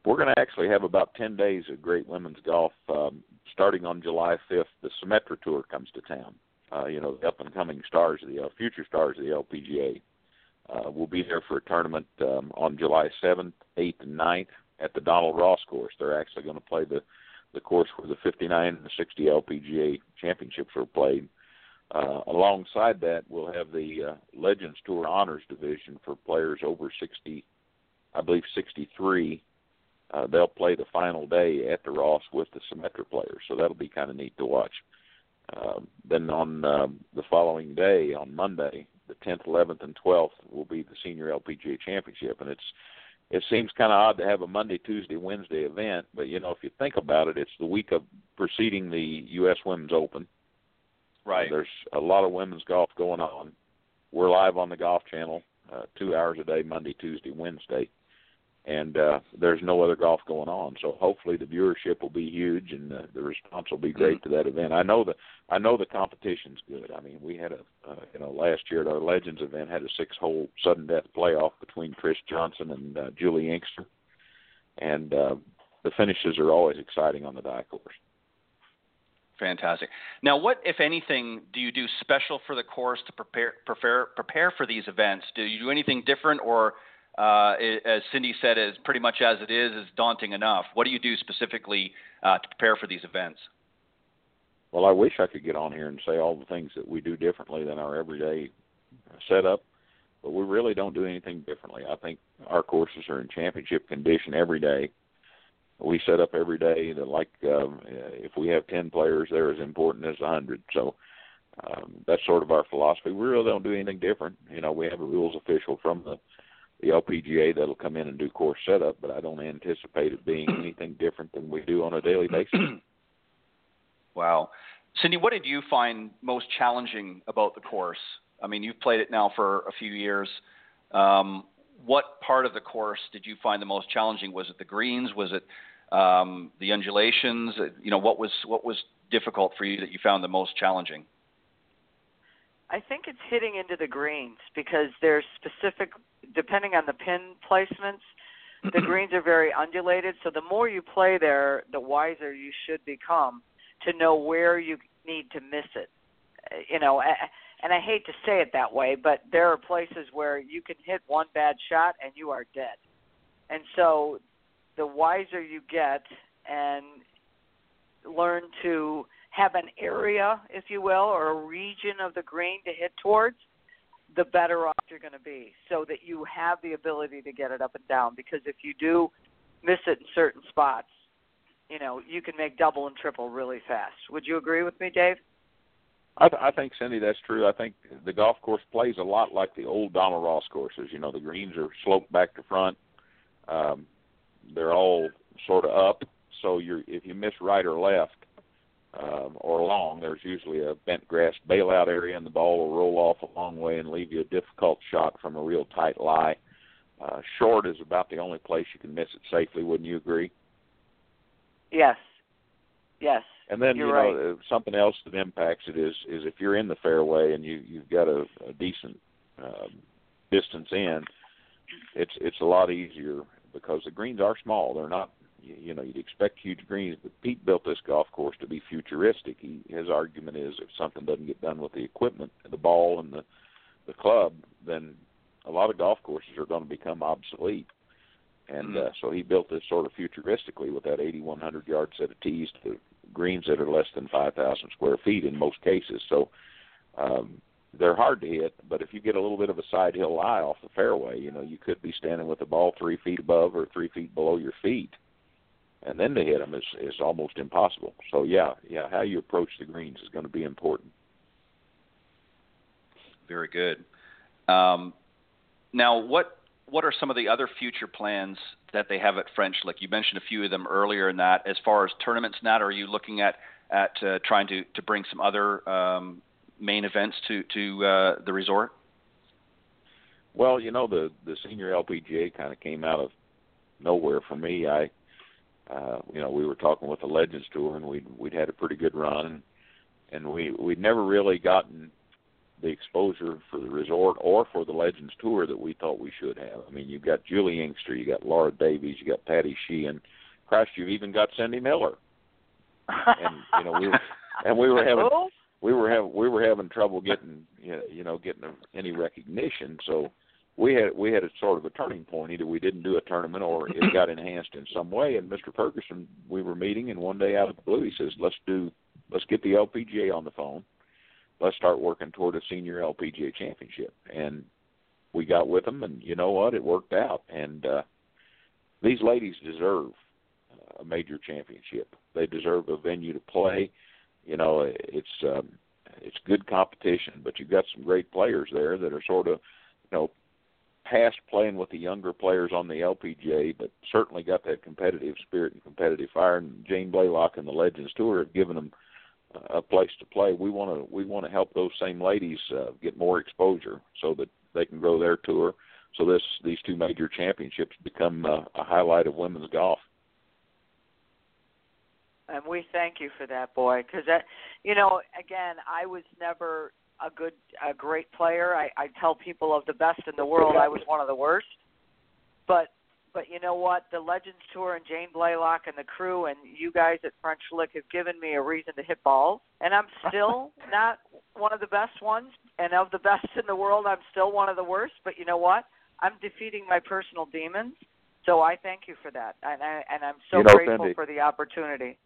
We're going to actually have about 10 days of great women's golf. Um, starting on July 5th, the Symetra Tour comes to town. Uh, you know, the up and coming stars of the future stars of the LPGA. Uh, we'll be there for a tournament um, on July 7th, 8th, and 9th at the Donald Ross course. They're actually going to play the the course where the 59 and the 60 LPGA championships are played. Uh, alongside that, we'll have the uh, Legends Tour Honors Division for players over 60, I believe 63. Uh, they'll play the final day at the Ross with the Symetra players, so that'll be kind of neat to watch. Uh, then on uh, the following day, on Monday, the 10th, 11th, and 12th, will be the Senior LPGA Championship, and it's it seems kind of odd to have a Monday, Tuesday, Wednesday event, but you know if you think about it, it's the week of preceding the U.S. Women's Open. Right. There's a lot of women's golf going on. We're live on the Golf Channel, uh, two hours a day, Monday, Tuesday, Wednesday and uh, there's no other golf going on. So hopefully the viewership will be huge and uh, the response will be great mm-hmm. to that event. I know the I know the competition's good. I mean, we had a uh, you know last year at our Legends event had a six-hole sudden death playoff between Chris Johnson and uh, Juli Inkster, and uh, the finishes are always exciting on the Dye course. Fantastic. Now, what, if anything, do you do special for the course to prepare prepare prepare for these events? Do you do anything different, or uh, as Cindy said, is pretty much as it is is daunting enough. What do you do specifically uh, to prepare for these events? Well, I wish I could get on here and say all the things that we do differently than our everyday setup, but we really don't do anything differently. I think our courses are in championship condition every day. We set up every day that like um, if we have ten players, they're as important as a hundred. So um, that's sort of our philosophy. We really don't do anything different. You know, we have a rules official from the the LPGA that'll come in and do course setup, but I don't anticipate it being anything different than we do on a daily basis. wow. Cindy, what did you find most challenging about the course? I mean, you've played it now for a few years. Um, what part of the course did you find the most challenging? Was it the greens? Was it um, the undulations? You know, what was what was difficult for you that you found the most challenging? I think it's hitting into the greens because there's specific, depending on the pin placements, the greens are very undulated. So the more you play there, the wiser you should become to know where you need to miss it. You know, and I hate to say it that way, but there are places where you can hit one bad shot and you are dead. And so the wiser you get and learn to have an area, if you will, or a region of the green to hit towards, the better off you're going to be so that you have the ability to get it up and down. Because if you do miss it in certain spots, you know, you can make double and triple really fast. Would you agree with me, Dave? I, th- I think, Cindy, that's true. I think the golf course plays a lot like the old Donald Ross courses. You know, the greens are sloped back to front. Um, they're all sort of up, so you're if you miss right or left, um, or long, there's usually a bent grass bailout area, and the ball will roll off a long way and leave you a difficult shot from a real tight lie. Uh, short is about the only place you can miss it safely. Wouldn't you agree? Yes. Yes. And then You're you know right. uh, something else that impacts it is is if you're in the fairway and you you've got a, a decent um, distance in, it's it's a lot easier because the greens are small. They're not you, you know you'd expect huge greens, but Pete built this golf course to be futuristic. He, his argument is if something doesn't get done with the equipment, the ball, and the the club, then a lot of golf courses are going to become obsolete. And uh, so he built this sort of futuristically with that 8,100 yard set of tees to greens that are less than 5,000 square feet in most cases. So um, they're hard to hit, but if you get a little bit of a side hill lie off the fairway, you know you could be standing with the ball three feet above or three feet below your feet, and then to hit them is is almost impossible. So yeah, yeah, how you approach the greens is going to be important. Very good. Um, now, what what are some of the other future plans that they have at French Lick? You mentioned a few of them earlier in that. As far as tournaments, Nat, are you looking at at uh, trying to to bring some other um, main events to to uh, the resort? Well, you know the the senior LPGA kind of came out of nowhere for me. I, uh, you know, we were talking with the Legends Tour, and we'd we'd had a pretty good run, and, and we we'd never really gotten the exposure for the resort or for the Legends Tour that we thought we should have. I mean, you've got Juli Inkster, you got Laura Davies, you got Patty Sheehan, Christ, you've even got Cindy Miller, and you know we were, and we were having we were having we were having trouble getting you know, you know getting any recognition. So we had we had a sort of a turning point. Either we didn't do a tournament or it got enhanced in some way. And Mr. Ferguson, we were meeting, and one day out of the blue, he says, "Let's do let's get the LPGA on the phone. Let's start working toward a senior LPGA championship." And we got with them, and you know what? It worked out. And uh, these ladies deserve uh, a major championship. They deserve a venue to play you know it's um it's good competition but you've got some great players there that are sort of you know past playing with the younger players on the LPGA but certainly got that competitive spirit and competitive fire and Jane Blalock and the Legends Tour have given them a place to play. We want to we want to help those same ladies uh, get more exposure so that they can grow their tour so this these two major championships become uh, a highlight of women's golf. And we thank you for that boy because that you know again i was never a good a great player. I i tell people of the best in the world i was one of the worst. But but you know what? The legends tour and jane blalock and the crew and you guys at french lick have given me a reason to hit balls. And i'm still not one of the best ones. And of the best in the world i'm still one of the worst. But you know what? I'm defeating my personal demons. So I thank you for that, and I, and I'm so You know, grateful Cindy- for the opportunity.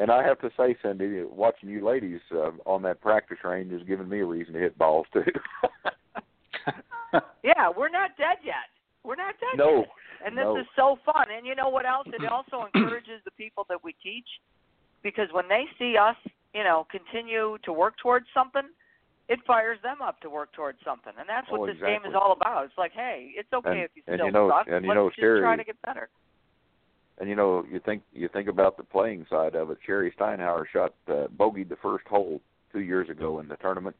And I have to say, Cindy, watching you ladies uh, on that practice range has given me a reason to hit balls too. Yeah, we're not dead yet. We're not dead yet. no, yet. And this no. is so fun. And you know what else? It also encourages the people that we teach because when they see us, you know, continue to work towards something, it fires them up to work towards something. And that's what Oh, this game is all about. It's like, hey, it's okay And- if you and still you know- suck. and you Let's know, just Sherri- try to get better. And you know, you think you think about the playing side of it. Sherri Steinhauer shot uh, bogeyed the first hole two years ago in the tournament,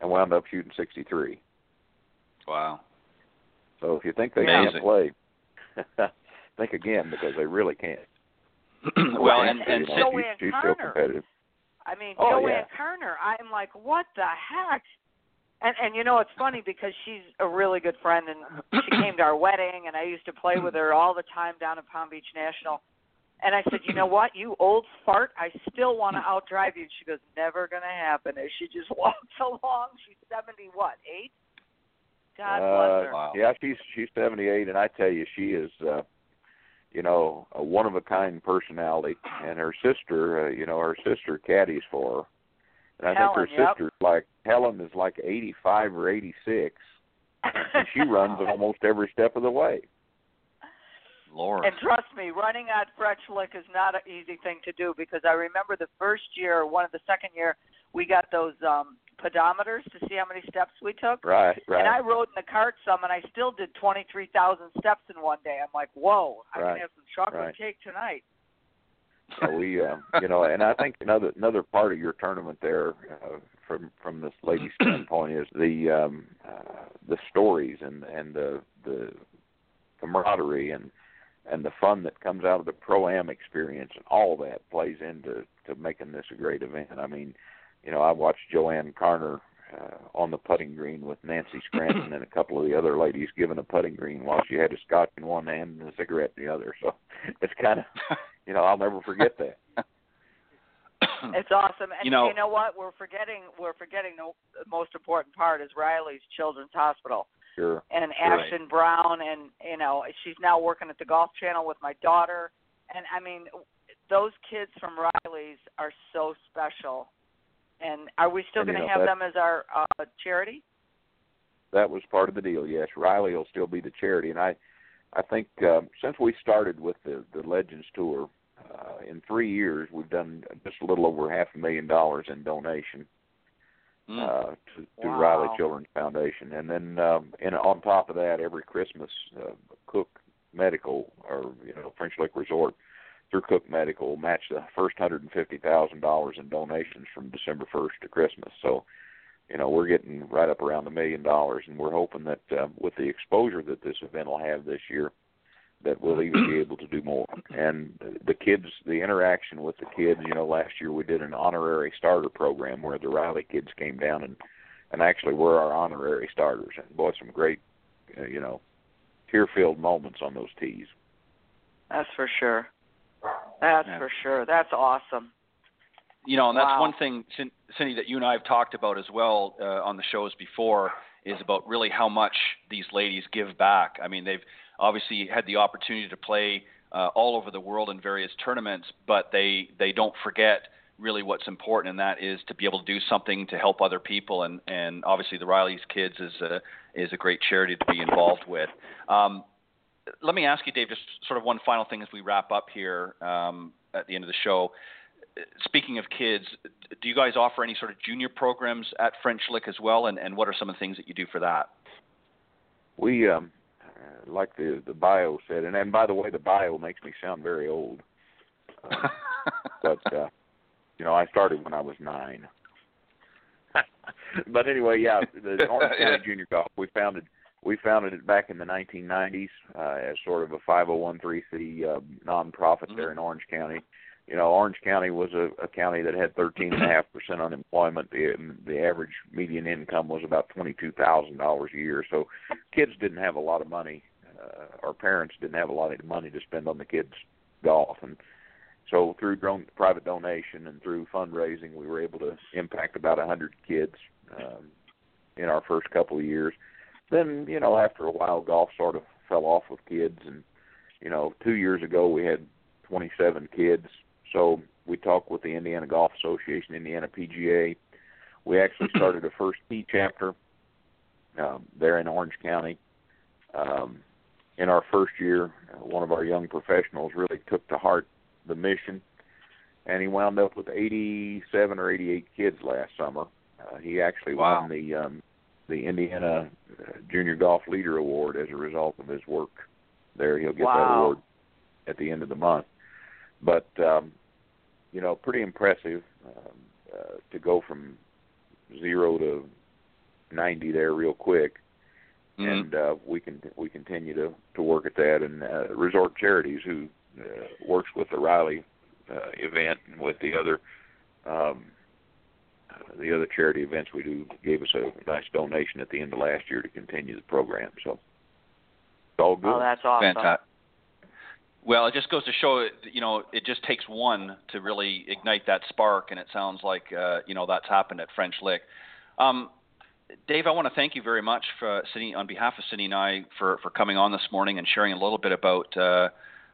and wound up shooting 63. Wow. So if you think they Amazing. can't play, think again because they really can't. well, and and and you Sid- know, JoAnne she's, she's still competitive. I mean, Oh, JoAnne yeah. Carner. I'm like, what the heck? And and you know, it's funny because she's a really good friend, and she came to our wedding, and I used to play with her all the time down at Palm Beach National. And I said, you know what, you old fart, I still want to outdrive you. And she goes, never gonna happen. And she just walks along. She's seventy, what, eight? God bless her. Uh, Wow. Yeah, she's she's 78, and I tell you, she is, uh, you know, a one of a kind personality. And her sister, uh, you know, her sister caddies for her, and I Helen, think her yep. sister's like Helen is like 85 or 86, and she runs almost every step of the way. Lord. And trust me, running at French Lick is not an easy thing to do because I remember the first year, one of the second year, we got those um pedometers to see how many steps we took. Right, right. And I rode in the cart some, and I still did 23,000 steps in one day. I'm like, whoa, I'm Right, gonna have some chocolate right. cake tonight. So we, uh, you know, and I think another another part of your tournament there, uh, from from this lady standpoint, is the um, uh, the stories and and the the camaraderie and and the fun that comes out of the pro am experience and all that plays into to making this a great event. I mean, you know, I watched Joanne Carner uh, on the putting green with Nancy Scranton and a couple of the other ladies giving a putting green while she had a scotch in one hand and a cigarette in the other. So it's kind of, you know, I'll never forget that. it's awesome, and you know, you know what? We're forgetting we're forgetting the most important part is Riley's Children's Hospital. Sure. And Sure. Ashton Brown, and you know, she's now working at the Golf Channel with my daughter, and I mean, those kids from Riley's are so special. And are we still going to have that- them as our uh, charity? that was part of the deal. Yes, Riley will still be the charity, and I, I think um, since we started with the the Legends Tour, uh, in three years we've done just a little over half a million dollars in donation Mm. uh, to, to Wow. Riley Children's Foundation, and then um, and on top of that, every Christmas, uh, Cook Medical or you know French Lick Resort through Cook Medical will match the first hundred and fifty thousand dollars in donations from December first to Christmas. So you know we're getting right up around a million dollars, and we're hoping that uh, with the exposure that this event will have this year, that we'll even be able to do more. And the kids, the interaction with the kids, you know, last year we did an honorary starter program where the Riley kids came down and and actually were our honorary starters, and boy, some great, uh, you know, tear-filled moments on those tees. That's for sure. That's Yeah. for sure. That's awesome. You know, and that's Wow. one thing, Cin- Cindy, that you and I have talked about as well uh, on the shows before is about really how much these ladies give back. I mean, they've obviously had the opportunity to play uh, all over the world in various tournaments, but they they don't forget really what's important, and that is to be able to do something to help other people. And and obviously, the Riley's Kids is a is a great charity to be involved with. Um, let me ask you, Dave, just sort of one final thing as we wrap up here um, at the end of the show. Speaking of kids, do you guys offer any sort of junior programs at French Lick as well? And, and what are some of the things that you do for that? We, um, uh, like the the bio said, and and by the way, the bio makes me sound very old. Uh, but uh, you know, I started when I was nine. but anyway, yeah, the Orange County Junior Golf we founded we founded it back in the 1990s uh, as sort of a 501c uh, nonprofit there in Orange County. You know, Orange County was a, a county that had 13.5% unemployment. The, the average median income was about $22,000 a year. So kids didn't have a lot of money. Uh, our parents didn't have a lot of money to spend on the kids' golf. And so through drone, private donation and through fundraising, we were able to impact about 100 kids um, in our first couple of years. Then, you know, after a while, golf sort of fell off with kids. And, you know, two years ago, we had 27 kids. So we talked with the Indiana Golf Association, Indiana PGA. We actually started a first tee chapter um, there in Orange County. Um, in our first year, uh, one of our young professionals really took to heart the mission, and he wound up with 87 or 88 kids last summer. Uh, he actually Wow. won the um, the Indiana Junior Golf Leader Award as a result of his work there. He'll get that award at the end of the month. But um, you know, pretty impressive um, uh, to go from zero to 90 there real quick Mhm. and uh, we can we continue to to work at that. And uh, Resort Charities, who uh, works with the Riley uh, event and with the other um, the other charity events we do, gave us a nice donation at the end of last year to continue the program. So it's all good. Oh, that's awesome. Fantastic. Well, it just goes to show, you know, it just takes one to really ignite that spark, and it sounds like, uh, you know, that's happened at French Lick. Um, Dave, I want to thank you very much for Cindy, on behalf of Cindy and I for, for coming on this morning and sharing a little bit about uh,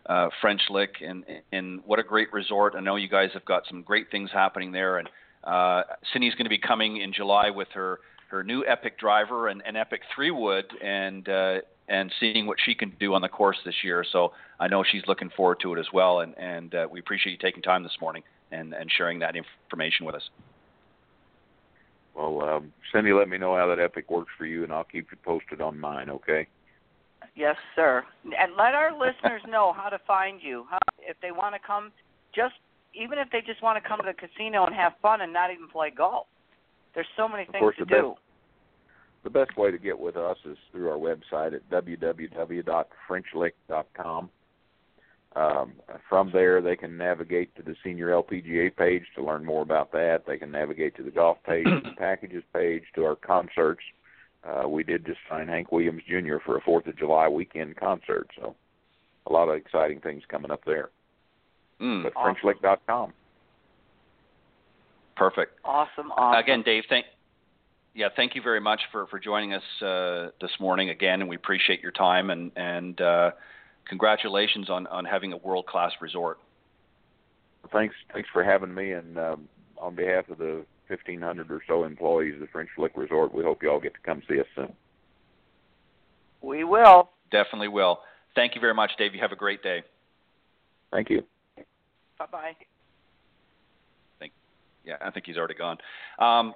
uh, French Lick and, and what a great resort. I know you guys have got some great things happening there, and uh, Cindy's going to be coming in July with her, her new Epic driver and, and Epic three wood, and uh, and seeing what she can do on the course this year. So I know she's looking forward to it as well, and and uh, we appreciate you taking time this morning and and sharing that information with us. Well, um, Cindy, let me know how that Epic works for you, and I'll keep you posted on mine. Okay. Yes, sir. And let our listeners know how to find you. How, if they want to come just even if they just want to come to the casino and have fun and not even play golf. There's so many things course, to the do. Best, the best way to get with us is through our website at www.frenchlick.com. Um, from there, they can navigate to the Senior LPGA page to learn more about that. They can navigate to the golf page, the packages page, to our concerts. Uh, we did just sign Hank Williams Jr. for a Fourth of July weekend concert, so a lot of exciting things coming up there. Mm, But Awesome. FrenchLick.com. perfect. Awesome, awesome. Again, Dave, thank yeah, thank you very much for, for joining us uh, this morning again, and we appreciate your time and and uh, congratulations on, on having a world class resort. Thanks, thanks for having me, and um, on behalf of the 1,500 or so employees of the French Lick Resort, we hope you all get to come see us soon. we will. Definitely will. Thank you very much, Dave. You have a great day. Thank you. Bye bye. Yeah, I think he's already gone. Um,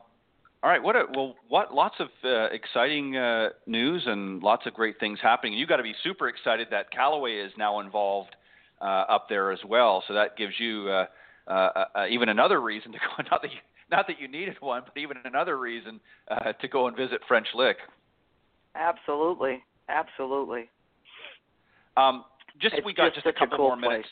all right. What a, well, what lots of uh, exciting uh, news and lots of great things happening. You got to be super excited that Callaway is now involved uh, up there as well. So that gives you uh, uh, uh, even another reason to go. Not that you, not that you needed one, but even another reason uh, to go and visit French Lick. Absolutely, absolutely. Um, just It's we got just just, a couple cool more minutes.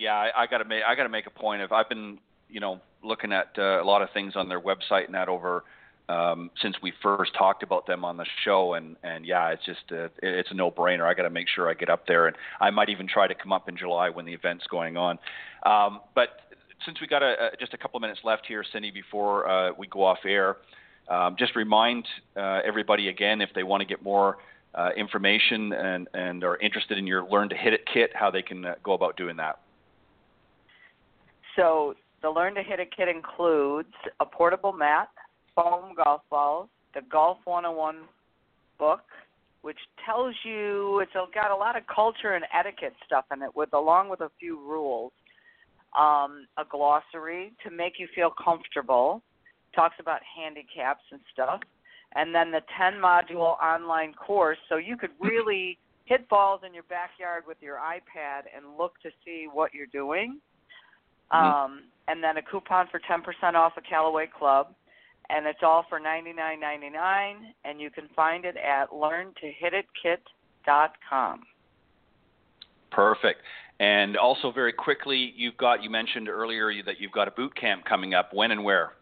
Yeah, I, I got to make I got to make a point of I've been you know looking at uh, a lot of things on their website and that over um, since we first talked about them on the show and and yeah it's just uh, it- it's a no brainer. I got to make sure I get up there and I might even try to come up in July when the event's going on. Um, but since we got a, a, just a couple of minutes left here, Cindy, before uh, we go off air, um, just remind uh, everybody again if they want to get more uh, information and, and are interested in your Learn to Hit It kit, how they can uh, go about doing that. So the Learn to Hit a kit includes a portable mat, foam golf balls, the Golf 101 book, which tells you it's got a lot of culture and etiquette stuff in it, with along with a few rules. Um, a glossary to make you feel comfortable, talks about handicaps and stuff, and then the 10 module online course, so you could really hit balls in your backyard with your iPad and look to see what you're doing um, and then a coupon for 10% off a Callaway Club, and it's all for $99.99, and you can find it at learntohititkit.com. Perfect. And also, very quickly, you've got you mentioned earlier that you've got a boot camp coming up. When and where?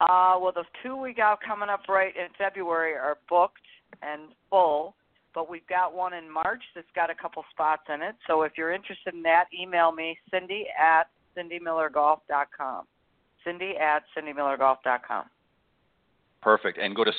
Uh, well, the two we got coming up right in February are booked and full, but we've got one in March that's got a couple spots in it. So if you're interested in that, email me, Cindy at cindymillergolf.com. Cindy at cindymillergolf.com. Perfect. And go to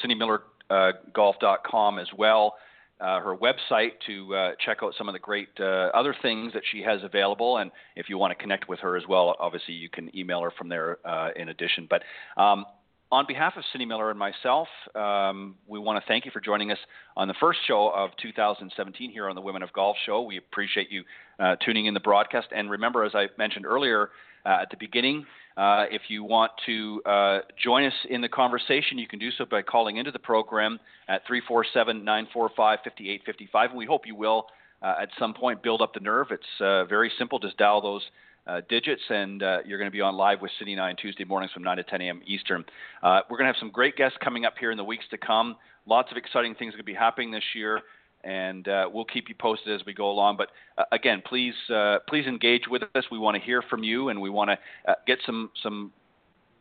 cindymillergolf.com as well, uh, her website, to uh, check out some of the great uh, other things that she has available. And if you want to connect with her as well, obviously you can email her from there uh, in addition. But um, on behalf of Cindy Miller and myself, um, we want to thank you for joining us on the first show of 2017 here on the Women of Golf Show. We appreciate you uh, tuning in the broadcast. And remember, as I mentioned earlier uh, at the beginning, uh, if you want to uh, join us in the conversation, you can do so by calling into the program at 347 945 5855. And we hope you will uh, at some point build up the nerve. It's uh, very simple. Just dial those uh, digits, and uh, you're going to be on live with City 9 Tuesday mornings from 9 to 10 a.m. Eastern. Uh, we're going to have some great guests coming up here in the weeks to come. Lots of exciting things are going to be happening this year, and uh, we'll keep you posted as we go along. But uh, again, please uh, please engage with us. We want to hear from you, and we want to get some some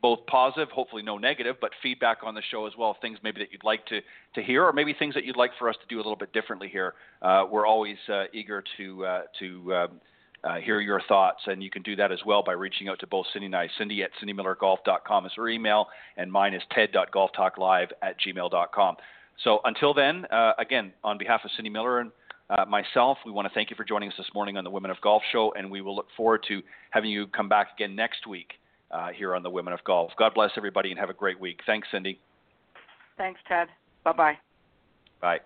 both positive, hopefully no negative, but feedback on the show as well. Things maybe that you'd like to, to hear, or maybe things that you'd like for us to do a little bit differently here. Uh, we're always uh, eager to uh, to um, uh, hear your thoughts, and you can do that as well by reaching out to both Cindy and I. Cindy at cindymillergolf.com is her email, and mine is ted.golftalklive at gmail.com. So until then, uh, again, on behalf of Cindy Miller and uh, myself, we want to thank you for joining us this morning on the Women of Golf Show, and we will look forward to having you come back again next week uh, here on the Women of Golf. God bless everybody and have a great week. Thanks, Cindy. Thanks, Ted. Bye bye. Bye.